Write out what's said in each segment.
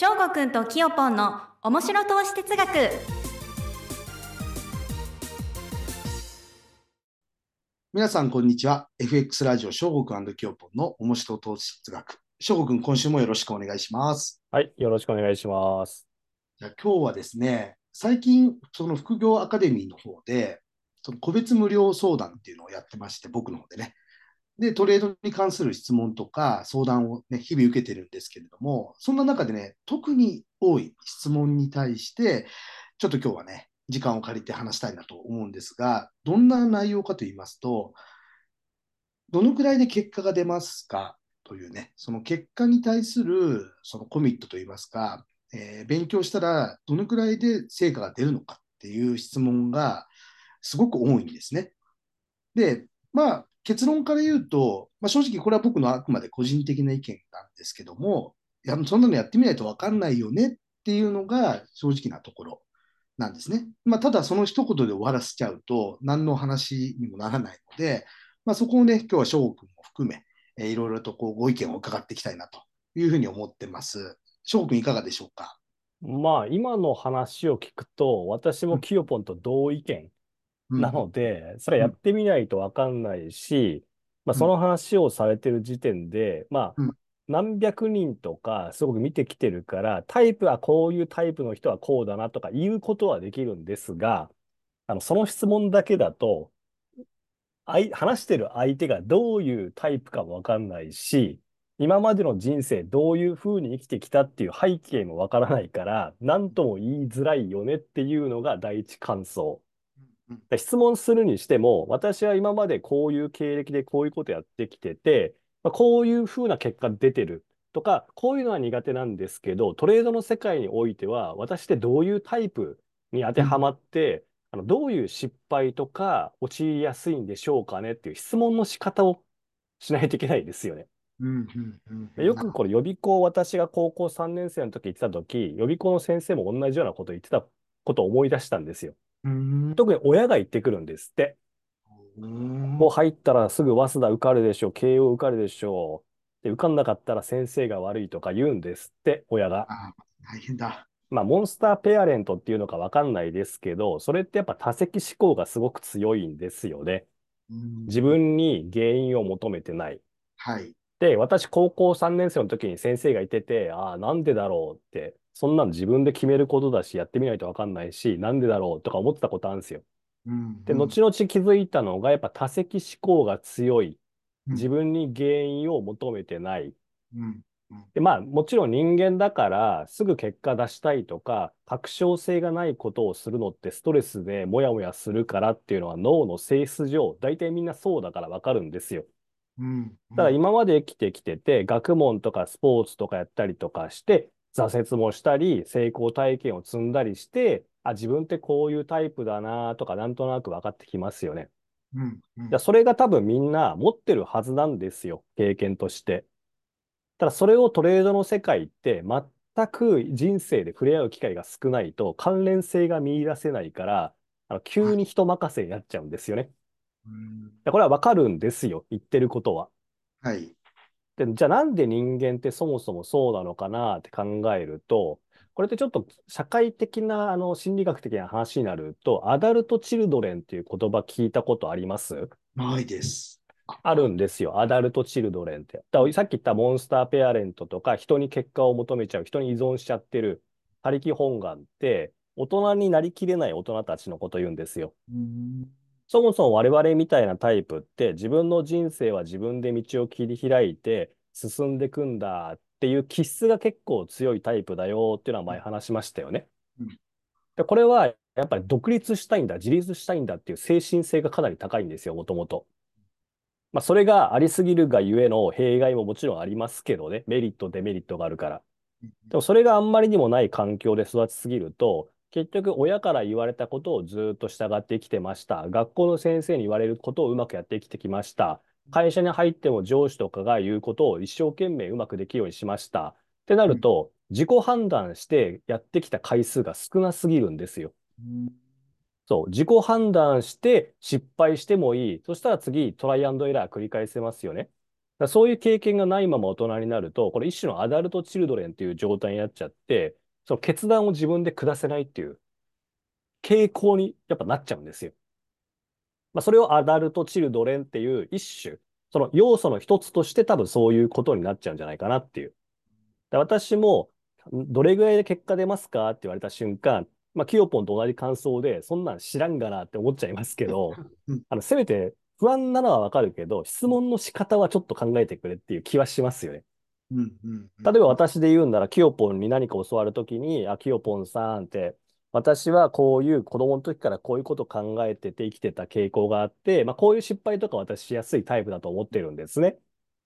翔吾くんときよぽんの面白投資哲学皆さん、こんにちは。FX ラジオ、翔吾くんきよぽんの面白投資哲学。翔吾くん、今週もよろしくお願いします。はい、よろしくお願いします。じゃあ今日はですね、最近、その副業アカデミーの方で、その個別無料相談っていうのをやってまして、僕の方でね。で、トレードに関する質問とか相談をね、日々受けてるんですけれども、そんな中でね、特に多い質問に対して、ちょっと今日はね、時間を借りて話したいなと思うんですが、どんな内容かと言いますと、どのくらいで結果が出ますかというね、その結果に対するそのコミットといいますか、えー勉強したらどのくらいで成果が出るのかっていう質問がすごく多いんですね。で、まあ結論から言うと、まあ、正直これは僕のあくまで個人的な意見なんですけども、いやそんなのやってみないと分かんないよねっていうのが正直なところなんですね。まあ、ただその一言で終わらせちゃうと何の話にもならないので、まあ、そこをね、今日は翔くんも含め、えーいろいろとこうご意見を伺っていきたいなというふうに思ってます。翔くんいかがでしょうか？まあ、今の話を聞くと、私もキヨポンと同意見うん。なので、それはやってみないとわかんないし、まあ、うん。その話をされてる時点で、まあうん、何百人とかすごく見てきてるから、タイプはこういうタイプの人はこうだなとか言うことはできるんですが、あの、その質問だけだと、あい話してる相手がどういうタイプかもわかんないし、今までの人生どういうふうに生きてきたっていう背景もわからないから、何とも言いづらいよねっていうのが第一感想。質問するにしても、私は今までこういう経歴でこういうことやってきてて、まあ、こういうふうな結果出てるとか、こういうのは苦手なんですけど、トレードの世界においては、私ってどういうタイプに当てはまって、あのどういう失敗とか陥りやすいんでしょうかねっていう質問の仕方をしないといけないですよね。うんうんうんでよくこれ予備校、私が高校3年生の時行ってた時、予備校の先生も同じようなこと言ってたことを思い出したんですよ。うん特に親が言ってくるんですって。うんもう入ったらすぐ早稲田受かるでしょう、慶応受かるでしょう。で、受かんなかったら先生が悪いとか言うんですって、親が。あ大変だ。まあ、モンスターペアレントっていうのかわかんないですけど、それってやっぱ多責思考がすごく強いんですよね。うん自分に原因を求めてない。はい。で、私、高校3年生の時に先生が言ってて、ああ、なんでだろうって、そんなの自分で決めることだし、やってみないとわかんないし、なんでだろうとか思ってたことあるんですよ。うんで、後々気づいたのが、やっぱ多責思考が強い。うん自分に原因を求めてない。うんで、まあ、もちろん人間だから、すぐ結果出したいとか、確証性がないことをするのってストレスでモヤモヤするからっていうのは脳の性質上、大体みんなそうだからわかるんですよ。うんただ今まで生きてきてて、学問とかスポーツとかやったりとかして、挫折もしたり、成功体験を積んだりして、あ、自分ってこういうタイプだなとか、なんとなく分かってきますよね。うんうんそれが多分みんな持ってるはずなんですよ、経験として。ただそれをトレードの世界って全く人生で触れ合う機会が少ないと関連性が見出せないから、あの急に人任せになっちゃうんですよね。うんでこれはわかるんですよ、言ってることは。はい。で、じゃあなんで人間ってそもそもそうなのかなって考えると、これってちょっと社会的なあの心理学的な話になると、アダルト・チルドレンっていう言葉聞いたことあります？ないです。あるんですよ。アダルト・チルドレンって。ださっき言ったモンスターペアレントとか、人に結果を求めちゃう、人に依存しちゃってる、他力本願って、大人になりきれない大人たちのことを言うんですよ。うんそもそも我々みたいなタイプって、自分の人生は自分で道を切り開いて進んでいくんだっていう気質が結構強いタイプだよっていうのは前話しましたよねうん。で、これはやっぱり独立したいんだ、自立したいんだっていう精神性がかなり高いんですよ、もともと。まあ、それがありすぎるがゆえの弊害ももちろんありますけどね、メリット、デメリットがあるから。でもそれがあんまりにもない環境で育ちすぎると、結局親から言われたことをずっと従ってきてました。学校の先生に言われることをうまくやってきてきました。会社に入っても上司とかが言うことを一生懸命うまくできるようにしました。ってなると、自己判断してやってきた回数が少なすぎるんですよ。そう、自己判断して失敗してもいい。そしたら次、トライアンドエラー繰り返せますよね。らそういう経験がないまま大人になると、これ一種のアダルトチルドレンっていう状態になっちゃって、その決断を自分で下せないっていう傾向にやっぱなっちゃうんですよ。まあ、それをアダルトチルドレンっていう一種、その要素の一つとして多分そういうことになっちゃうんじゃないかなっていう。で私も、どれぐらいで結果出ますかって言われた瞬間、まあ、キヨポンと同じ感想で、そんなん知らんがなって思っちゃいますけどうん、あの、せめて不安なのはわかるけど、質問の仕方はちょっと考えてくれっていう気はしますよね。うんうんうん例えば私で言うんなら、キヨポンに何か教わるときに、あ、キヨポンさんって、私はこういう子供の時からこういうことを考えてて生きてた傾向があって、まあ、こういう失敗とか私しやすいタイプだと思ってるんですね。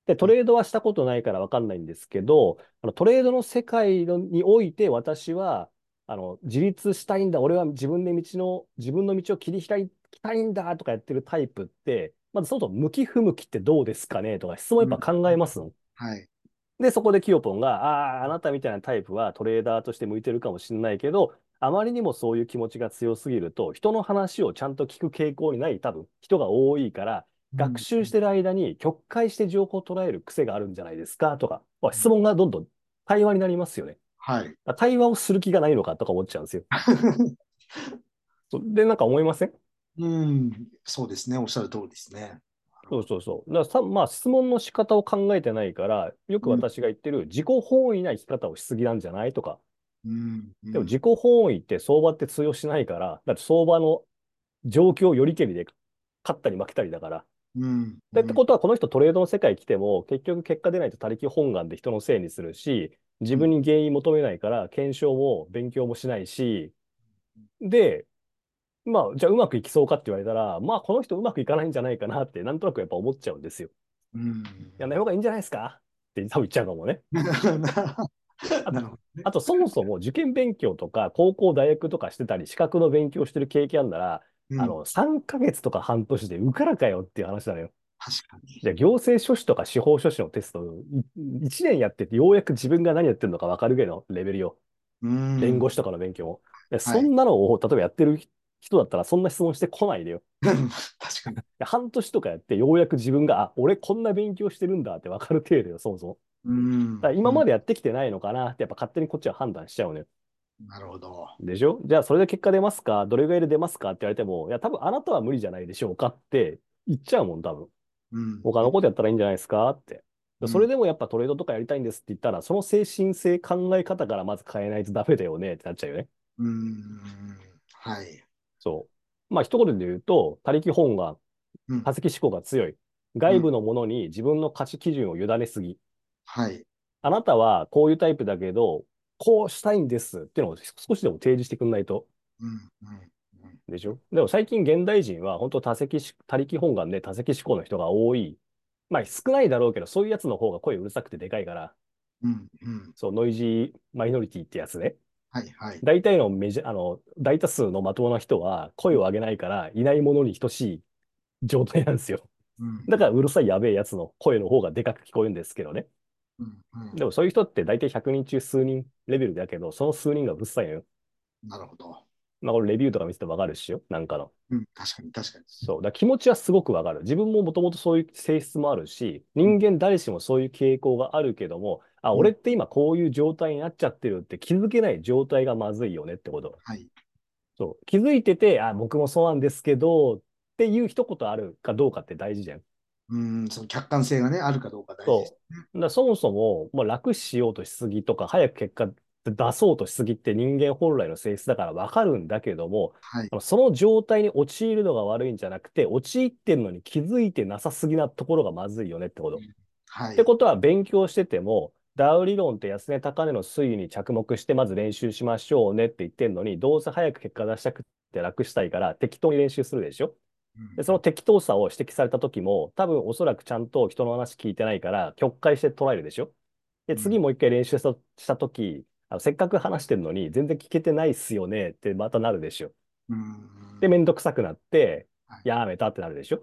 で、トレードはしたことないからわかんないんですけど、あのトレードの世界のにおいて私は、あの、自立したいんだ、俺は自分で道の、自分の道を切り開きたいんだとかやってるタイプって、まずそもそも向き不向きってどうですかねとか質問やっぱ考えますの。はい。で、そこでキヨポンが、ああ、あなたみたいなタイプはトレーダーとして向いてるかもしれないけど、あまりにもそういう気持ちが強すぎると、人の話をちゃんと聞く傾向にない多分人が多いから、学習してる間に曲解して情報を捉える癖があるんじゃないですかとか、まあ質問がどんどん対話になりますよね。はい。あ対話をする気がないのかとか思っちゃうんですよ。で、なんか思いません？うん、そうですね。おっしゃる通りですね。そうそうそう。だからさ、まあ質問の仕方を考えてないから、よく私が言ってる自己本位な生き方をしすぎなんじゃない？とか、うん、でも自己本位って相場って通用しないから、だって相場の状況よりけりで勝ったり負けたりだから。うん、でってことはこの人トレードの世界来ても結局結果出ないと他力本願で人のせいにするし、自分に原因求めないから検証も勉強もしないし、で、まあじゃあうまくいきそうかって言われたら、まあこの人うまくいかないんじゃないかなってなんとなくやっぱ思っちゃうんですよ。うん。やんない方がいいんじゃないですか？って多分言っちゃうかもね。なるほどね。あとそもそも受験勉強とか高校大学とかしてたり資格の勉強してる経験あるなら、うんあの3ヶ月とか半年で受からかよっていう話なのよ。確かに。じゃあ行政書士とか司法書士のテスト1年やっててようやく自分が何やってるのか分かるぐらいのレベルよ。うん弁護士とかの勉強も。でそんなのを例えばやってる人だったらそんな質問してこないでよ。確かに。で半年とかやってようやく自分が、あ、俺こんな勉強してるんだって分かる程度よ、そもそも。うんだから今までやってきてないのかなってやっぱ勝手にこっちは判断しちゃうのよ。なるほど。でしょ？じゃあそれで結果出ますか？どれぐらいで出ますかって言われても、いや多分あなたは無理じゃないでしょうかって言っちゃうもん、多分。うん他のことやったらいいんじゃないですかって。うんそれでもやっぱトレードとかやりたいんですって言ったら、その精神性考え方からまず変えないとダメだよねってなっちゃうよね。うん。はい。そう。まあ一言で言うと、他力本願、うん化石思考が強い。外部のものに自分の価値基準を委ねすぎ。はい。あなたはこういうタイプだけど、こうしたいんですっていうのを少しでも提示してくんないと。うん。うん。でしょ？でも最近現代人は本当多席し、他力本願で多席思考の人が多い。まあ少ないだろうけど、そういうやつの方が声うるさくてでかいから、うん。うん。そう、ノイジーマイノリティってやつね。はい。はい。大体のメジャー、あの、大多数のまともな人は声を上げないから、いないものに等しい状態なんですよ。うんだからうるさいやべえやつの声の方がでかく聞こえるんですけどね。うん。うんでもそういう人って大体100人中数人レベルだけど、その数人がうるさいのよ。なるほど。まあこれレビューとか見ててわかるっしよ。なんかの。うん。確かに、確かに。そう。だ気持ちはすごくわかる。自分ももともとそういう性質もあるし、人間誰しもそういう傾向があるけども、あ、うん俺って今こういう状態になっちゃってるって気づけない状態がまずいよねってこと。はい。そう。気づいてて、あ、僕もそうなんですけど、っていう一言あるかどうかって大事じゃん。うん。その客観性がね、あるかどうか大事です。だからそもそも、もう楽しようとしすぎとか、早く結果出そうとしすぎって人間本来の性質だからわかるんだけども、はいその状態に陥るのが悪いんじゃなくて、陥ってるのに気づいてなさすぎなところがまずいよねってこと。はい。ってことは勉強してても、ダウ理論って安値高値の推移に着目してまず練習しましょうねって言ってんのに、どうせ早く結果出したくて楽したいから適当に練習するでしょ？うんで、その適当さを指摘された時も、多分おそらくちゃんと人の話聞いてないから、曲解して捉えるでしょ？で、次もう一回練習したした時、あのせっかく話してるのに全然聞けてないっすよねってまたなるでしょ？うん。で、めんどくさくなってはい、やめたってなるでしょ？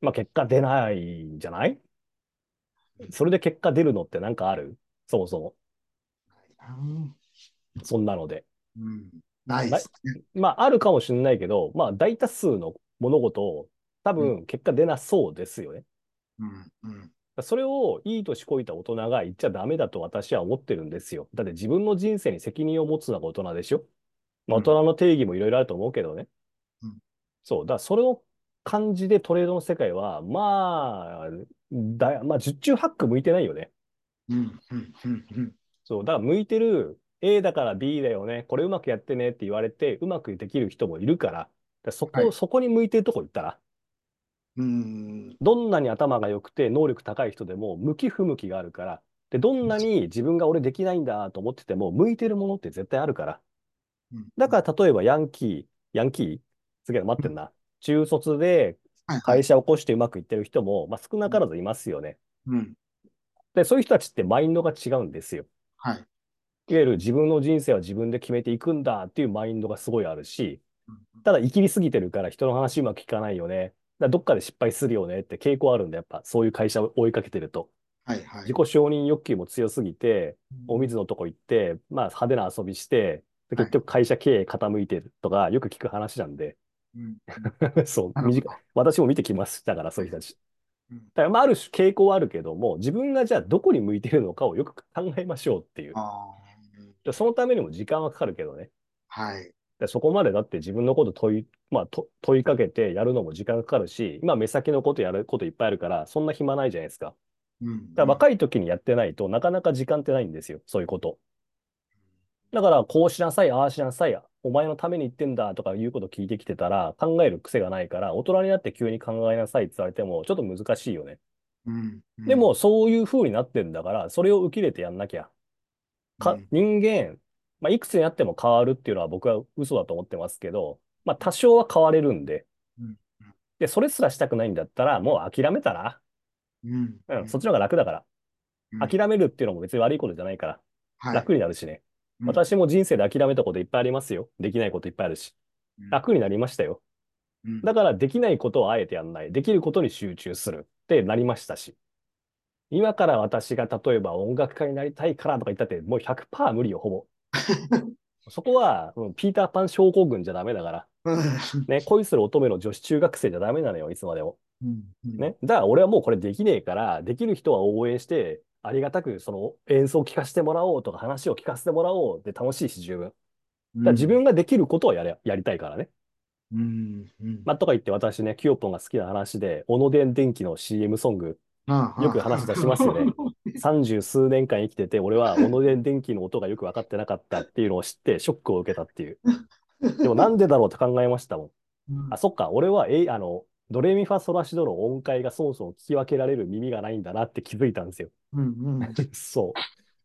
まあ結果出ないんじゃない？それで結果出るのってなんかある？そもそも。うんそんなので。うん。ないですね。まああるかもしれないけど、まあ大多数の物事を多分結果出なそうですよね。うん。うん。それをいい年こいた大人が言っちゃダメだと私は思ってるんですよ。だって自分の人生に責任を持つのが大人でしょ？まあ、大人の定義もいろいろあると思うけどね。うんそう。だからそれを感じでトレードの世界は、まあ、だ、まあ、十中八九向いてないよね。うん、うん、うん、うん。そう。だから向いてる A だから B だよね。これうまくやってねって言われて、うまくできる人もいるから。だからそこ、はいそこに向いてるとこ行ったら、うん、どんなに頭が良くて能力高い人でも向き不向きがあるから。で、どんなに自分が俺できないんだと思ってても、向いてるものって絶対あるから。うんだから例えばヤンキー、ヤンキー？すげえ待ってんな。中卒で。会社を起こしてうまくいってる人も、まあ、少なからずいますよね。うん、で、そういう人たちってマインドが違うんですよ。はい。いわゆる自分の人生は自分で決めていくんだっていうマインドがすごいあるし、ただ生きりすぎてるから人の話うまく聞かないよね。だどっかで失敗するよねって傾向あるんだ、やっぱそういう会社を追いかけてると。はい、はい。自己承認欲求も強すぎて、うんお水のとこ行って、まあ派手な遊びして、結局会社経営傾いてるとかよく聞く話なんで、うん、そう、短い私も見てきましたから、そういう人たち。うんだからまあある種傾向はあるけども、自分がじゃあどこに向いてるのかをよく考えましょうっていう。そのためにも時間はかかるけどね。あ、はい。でそこまでだって自分のこと問い、まあ、と問いかけてやるのも時間かかるし、今目先のことやることいっぱいあるから、そんな暇ないじゃないですか。うん、だから若い時にやってないとなかなか時間ってないんですよ、そういうこと。だから、こうしなさい、ああしなさい、お前のために言ってんだとかいうこと聞いてきてたら、考える癖がないから、大人になって急に考えなさいって言われても、ちょっと難しいよね。うん、うんで、も、そういう風になってんだから、それを受け入れてやんなきゃ。かうん人間、まあ、いくつになっても変わるっていうのは僕は嘘だと思ってますけど、まあ、多少は変われるんでうん、で、それすらしたくないんだったら、もう諦めたら、うん、うん、そっちの方が楽だから。うん諦めるっていうのも別に悪いことじゃないから、はい楽になるしね。うん私も人生で諦めたこといっぱいありますよ。できないこといっぱいあるし。うん楽になりましたよ。うんだからできないことをあえてやんない。できることに集中するってなりましたし。今から私が例えば音楽家になりたいからとか言ったって、もう100%無理よ、ほぼ。そこは、うんピーターパン症候群じゃダメだから。ね、恋する乙女の女子中学生じゃダメなのよ、いつまでも。ね。だから俺はもうこれできねえから、できる人は応援して、ありがたくその演奏を聞かせてもらおうとか話を聞かせてもらおうって楽しいし、十分。だから自分ができることはやれやりたいからね。うんうんまあ、とか言って私ね、キヨポンが好きな話で、小野電電機の CM ソング、ああよく話出しますよね。三十数年間生きてて、俺は小野電電機の音がよく分かってなかったっていうのを知って、ショックを受けたっていう。でもなんでだろうって考えましたもん。うんあ、そっか、俺は、え、あの、ドレミファソラシドの音階がそもそも聞き分けられる耳がないんだなって気づいたんですよ。うんうん そ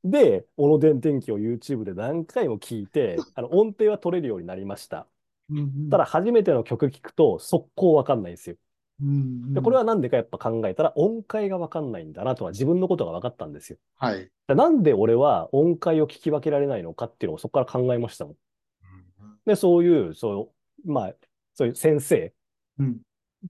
う。で、小野電電機を YouTube で何回も聞いて、あの音程は取れるようになりました。うんただ、初めての曲聞くと、速攻わかんないんですよ。うんで、これはなんでかやっぱ考えたら、音階がわかんないんだなとは自分のことが分かったんですよ。はい。でなんで俺は音階を聞き分けられないのかっていうのをそこから考えましたもん。で、そういう、そう、まあ、そういう先生うん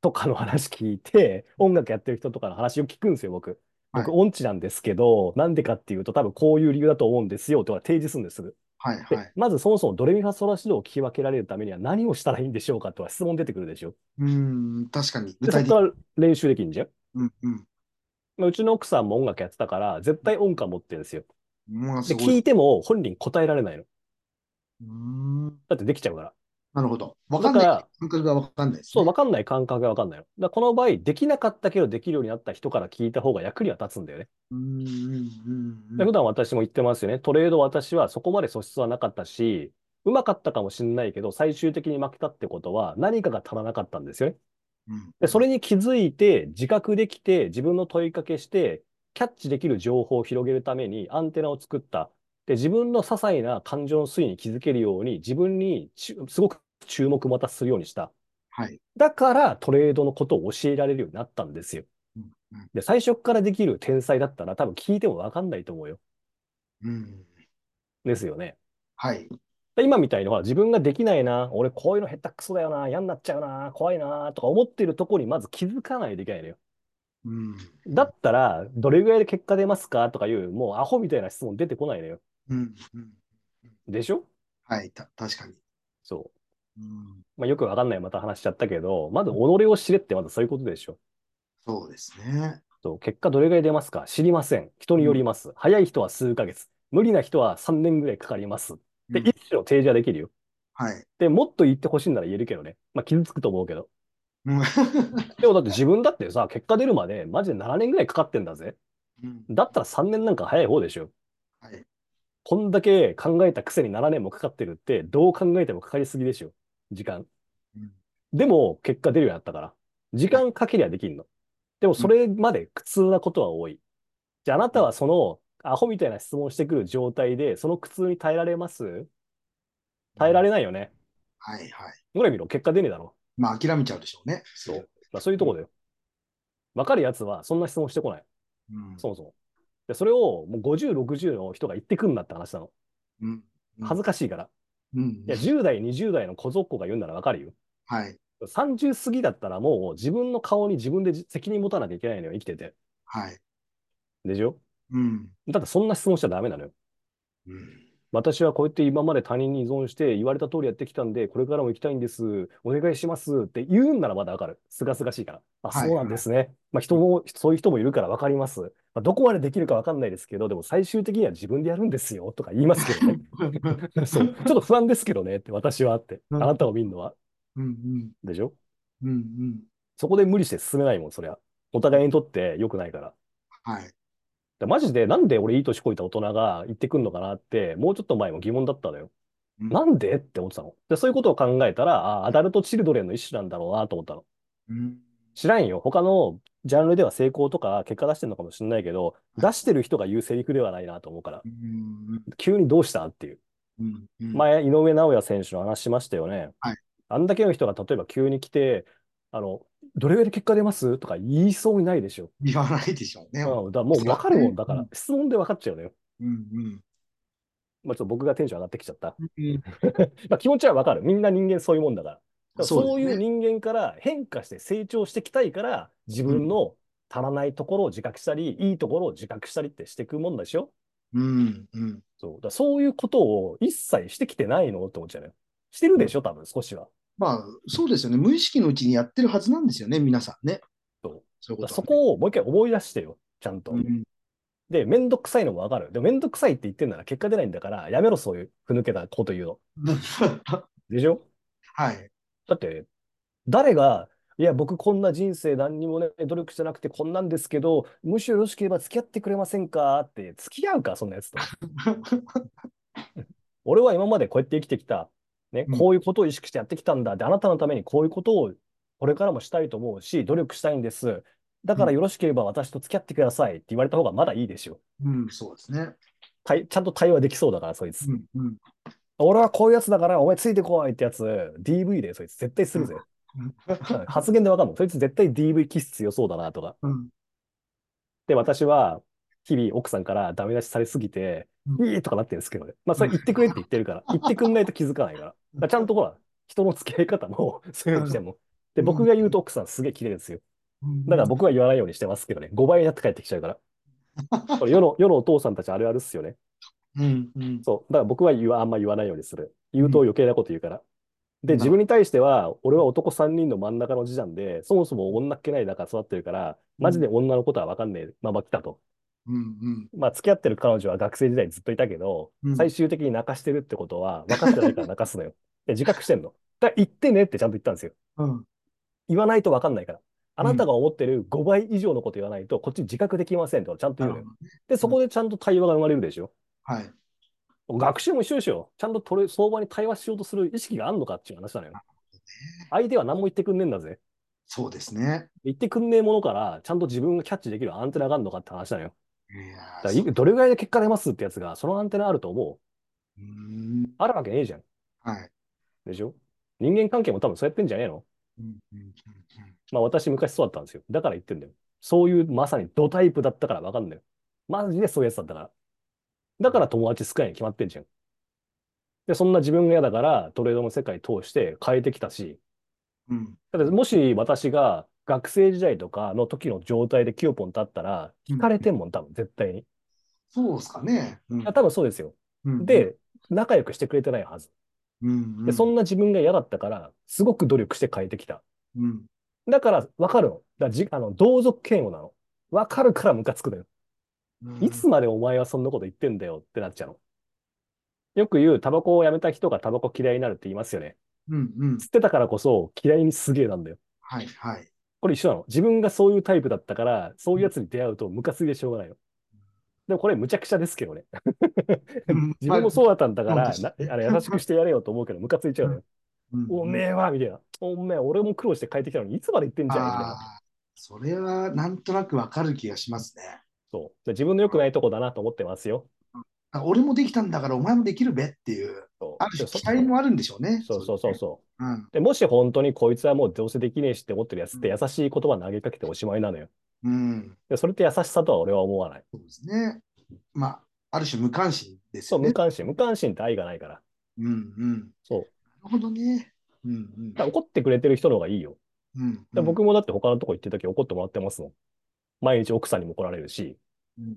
とかの話聞いて、音楽やってる人とかの話を聞くんですよ、僕。僕、はい音痴なんですけど、なんでかっていうと、多分こういう理由だと思うんですよとか提示するんです。ではいはい。まずそもそもドレミファソラシドを聞き分けられるためには何をしたらいいんでしょうかとは質問出てくるでしょ。うん、確かに。具で、そ体的。こから練習できるんじゃん。うんうん。まあうちの奥さんも音楽やってたから、絶対音感持ってるんですよ。まあ、で、すごい。聞いても本人答えられないの。うんだってできちゃうから。なるほど。わかんない。感覚がわかんないですそう、ね。わかんない感覚がわかんないの。だこの場合、できなかったけどできるようになった人から聞いた方が役には立つんだよね。うんうんうんで普段私も言ってますよね。トレード私はそこまで素質はなかったし、うまかったかもしれないけど、最終的に負けたってことは何かが足らなかったんですよね。うんで、それに気づいて、自覚できて、自分の問いかけして、キャッチできる情報を広げるためにアンテナを作った。で、自分の些細な感情の推移に気づけるように、自分にちすごく注目またするようにした。はい。だからトレードのことを教えられるようになったんですよ。うんうんで、最初からできる天才だったら多分聞いてもわかんないと思うよ。うんですよね。はい。で今みたいのは自分ができないな、俺こういうの下手くそだよな、嫌になっちゃうな、怖いな、とか思ってるところにまず気づかないといけないのよ。うんだったら、どれぐらいで結果出ますかとかいう、もうアホみたいな質問出てこないのよ。うんうんでしょ？はい。た確かに。そう。うんまあ、よくわかんないまた話しちゃったけど、まず己を知れってまずそういうことでしょ。そうですね。そう結果どれぐらい出ますか？知りません。人によります。早い人は数ヶ月。無理な人は3年ぐらいかかります。で、うん一種の提示はできるよ。はい。で、もっと言ってほしいなら言えるけどね。まあ、傷つくと思うけど。うん でもだって自分だってさ、結果出るまでマジで7年ぐらいかかってんだぜ。うんだったら3年なんか早い方でしょ。はい。こんだけ考えたくせに7年もかかってるって、どう考えてもかかりすぎでしょ。時間。うんでも、結果出るようになったから。時間かけりゃできんの。でも、それまで苦痛なことは多い。じゃあ、あなたはその、アホみたいな質問をしてくる状態で、その苦痛に耐えられます？耐えられないよね。はいはい。ほら見ろ、結果出ねえだろ。まあ諦めちゃうでしょうね。そう。まあ、そういうとこだよ。わかるやつは、そんな質問してこない。うん。そもそも。で、それを、もう50、60の人が言ってくんなって話なの。うん。恥ずかしいから。うん。いや、10代、20代の小僧っ子が言うならわかるよ。はい。30過ぎだったらもう自分の顔に自分で責任持たなきゃいけないのよ、生きてて。はい。でしょ？うん。だってそんな質問しちゃダメなのよ。うん。私はこうやって今まで他人に依存して言われた通りやってきたんで、これからも行きたいんです。お願いしますって言うんならまだわかる。すがすがしいから。あ、はいそうなんですね。まあ人も、そういう人もいるからわかります。まあ、どこまでできるかわかんないですけど、でも最終的には自分でやるんですよとか言いますけどね。そう。ちょっと不安ですけどねって私はって。あうんなたを見るのは。うん。うん。でしょ？うん。うん。そこで無理して進めないもん、そりゃ。お互いにとって良くないから。はい。でマジでなんで俺いい年こいた大人が言ってくんのかなって、もうちょっと前も疑問だったのよ。うんなんで？って思ってたの。で、そういうことを考えたら、あアダルトチルドレンの一種なんだろうなと思ったの。うん。知らんよ。他のジャンルでは成功とか結果出してるのかもしれないけど、出してる人が言うセリフではないなと思うから、うん。急にどうしたっていう。前、井上尚弥選手の話しましたよね。はいあんだけの人が例えば急に来て、あの、どれぐらいで結果出ます？とか言いそうにないでしょ。言わないでしょうね。うん、だからもう分かるもんだからうん、質問で分かっちゃうのよ。うん。うん。まあちょっと僕がテンション上がってきちゃった。うん。まあ気持ちは分かる。みんな人間そういうもんだから。そういう。人間から変化して成長していきたいから、自分の足らないところを自覚したり、いいところを自覚したりってしていくもんでしょうん。うん。そう。だそういうことを一切してきてないのって思っちゃうのよ。してるでしょ多分少しは。まあ、そうですよね。無意識のうちにやってるはずなんですよね、皆さんね。そうそういうこねそこをもう一回思い出してよ。ちゃんと。うん。で、めんどくさいのも分かる。でもめんどくさいって言ってんなら結果出ないんだから、やめろ、そういうふぬけたこと言うの。でしょ？はい。だって、誰が、いや、僕こんな人生何にもね、努力してなくてこんなんですけど、むしろよろしければ付き合ってくれませんか？って、付き合うか、そんなやつと。俺は今までこうやって生きてきた。ね、うんこういうことを意識してやってきたんだ。で、あなたのためにこういうことをこれからもしたいと思うし、努力したいんです。だからよろしければ私と付き合ってくださいって言われた方がまだいいでしょ。うん、そうですね。対ちゃんと対話できそうだから、そいつ。うん。うん。俺はこういうやつだから、お前ついてこいってやつ、DV でそいつ絶対するぜ。発言でわかんの。そいつ絶対 DV 気質強そうだなとか。うん。で、私は、日々奥さんからダメ出しされすぎて、うんいいとかなってるんですけどね。まあ、それ言ってくれって言ってるから、言ってくんないと気づかないから。だからちゃんとほら、人の付き合い方も、そういうのにしても。で、僕が言うと奥さんすげえ綺麗ですよ。うんだから僕は言わないようにしてますけどね。5倍になって帰ってきちゃうから。世の、世のお父さんたちあるあるっすよね。うん。うん。そう。だから僕は言わ、あんま言わないようにする。言うと余計なこと言うから。で、うん自分に対しては、俺は男3人の真ん中の次男で、そもそも女っ気ない中育ってるから、マジで女のことは分かんねえまま来たと。うん。うん。まあ、付き合ってる彼女は学生時代ずっといたけど、うん最終的に泣かしてるってことは分かってないから泣かすのよ。で、自覚してんの？だから言ってねってちゃんと言ったんですよ。うん。言わないと分かんないから。あなたが思ってる5倍以上のこと言わないと、こっち自覚できませんとちゃんと言うのよ。で、そこでちゃんと対話が生まれるでしょ。はい。学習も一緒でしょ。ちゃんと取れ相場に対話しようとする意識があるのかっていう話なのよ。相手は何も言ってくんねえんだぜ。そうですね。言ってくんねえものから、ちゃんと自分がキャッチできるアンテナがあるのかって話なのよ。どれぐらいで結果出ますってやつが、そのアンテナあると思う。あるわけねえじゃん。はい。でしょ？人間関係も多分そうやってんじゃねえの？うん。うん。まあ私昔そうだったんですよ。だから言ってんだよ。そういうまさにドタイプだったから分かんないよ。マジでそういうやつだったから。だから友達少ないに決まってんじゃん。で、そんな自分が嫌だからトレードの世界通して変えてきたし、うん。だってもし私が学生時代とかの時の状態でキヨポンと会ったら、聞かれてんもん、多分絶対に。そうですかね。うん多分そうですよ。うんで、仲良くしてくれてないはず。うん。で、そんな自分が嫌だったから、すごく努力して変えてきた。うん。だから分かるの。だじあの同族嫌悪なの。わかるからムカつくのよ。うんいつまでお前はそんなこと言ってんだよってなっちゃうの。よく言う、タバコをやめた人がタバコ嫌いになるって言いますよね。うんうん。吸ってたからこそ嫌いにすげえなんだよ。はいはい。これ一緒なの。自分がそういうタイプだったから、そういうやつに出会うとムカついてしょうがないの。でもこれむちゃくちゃですけどね。うん 自分もそうだったんだから、まあなあれ優しくしてやれよと思うけど、ムカついちゃうのよ。うんおめえはみたいな。おめえ、俺も苦労して帰ってきたのに、いつまで言ってんじゃんみたいな。それはなんとなくわかる気がしますね。そう。で自分の良くないとこだなと思ってますよ。あ俺もできたんだからお前もできるべっていう、そうある種期待もあるんでしょうね。そうそうそうそう。うん。で、もし本当にこいつはもうどうせできねえしって思ってるやつって優しい言葉投げかけておしまいなのよ。うん。で、それって優しさとは俺は思わない。そうですね。まあ、ある種無関心ですそう、よね。無関心。無関心って愛がないから。うんうん。そう。なるほどね。うんうん怒ってくれてる人の方がいいよ。うんで僕もだって他のとこ行ってるとき怒ってもらってますもん。毎日奥さんにも怒られるしうん。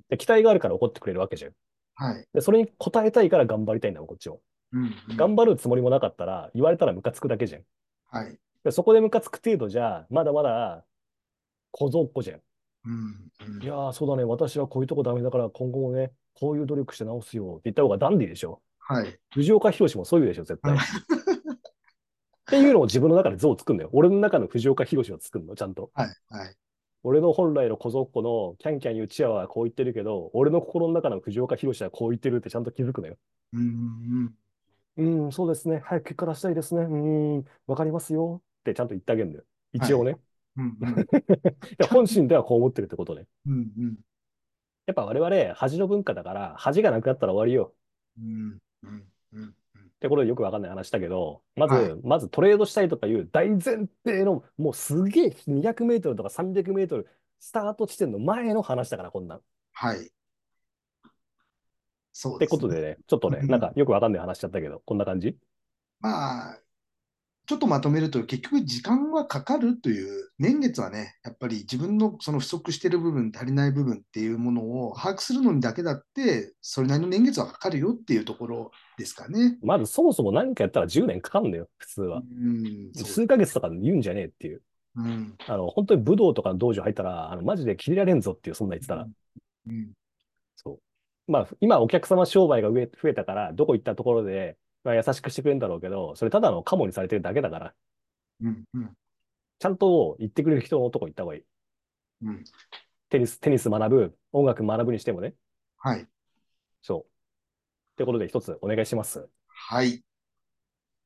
で、期待があるから怒ってくれるわけじゃん。はい。で、それに応えたいから頑張りたいんだもん、こっちも。うんうん頑張るつもりもなかったら、言われたらムカつくだけじゃん。はい。でそこでムカつく程度じゃ、まだまだ小僧っ子じゃん。うんうんいやー、そうだね、私はこういうとこダメだから、今後もね、こういう努力して直すよって言った方がダンディでしょ。はい。藤岡弘もそういうでしょ、絶対。っていうのを自分の中で像を作るんだよ。俺の中の藤岡弘を作るの、ちゃんと。はい。はい。俺の本来の小僧っ子のキャンキャン言うチアはこう言ってるけど、俺の心の中の藤岡弘はこう言ってるってちゃんと気づくのよ。うんうんうん、そうですね。早く結果出したいですね。うん、わかりますよ。ってちゃんと言ってあげるんだよ。一応ね。うんうん で本心ではこう思ってるってことね。うんうんやっぱ我々、恥の文化だから、恥がなくなったら終わりよ。うんうんうんってことでよくわかんない話だけど、まず、はいまずトレードしたいとかいう大前提の、もうすげえ200メートルとか300メートル、スタート地点の前の話だから、こんなん。っはい。そうてですねことでね、ちょっとね、うんなんかよくわかんない話しちゃったけど、こんな感じ？まあ、ちょっとまとめると、結局時間はかかるという、年月はね、やっぱり自分のその不足している部分、足りない部分っていうものを把握するのにだけだって、それなりの年月はかかるよっていうところですかね。まずそもそも何かやったら10年かかるんだよ、普通は。うん、数ヶ月とかで言うんじゃねえっていう。うんあの、本当に武道とかの道場入ったら、あの、マジで切れられんぞっていう、そんな言ってたら。うんそう。まあ、今お客様商売が増えたから、どこ行ったところで、まあ、優しくしてくれるんだろうけど、それただのカモにされてるだけだから、うんうんちゃんと言ってくれる人のとこ行った方がいい。うんテニス、テニス学ぶ、音楽学ぶにしてもね。はい。そう。ってことで一つお願いします。はい。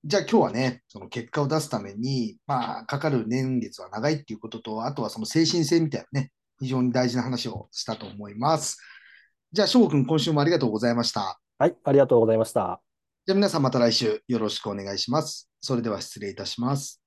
じゃあ今日はね、その結果を出すために、まあ、かかる年月は長いっていうことと、あとはその精神性みたいなね、非常に大事な話をしたと思います。じゃあ、翔くん、今週もありがとうございました。はい、ありがとうございました。じゃあ皆さんまた来週よろしくお願いします。それでは失礼いたします。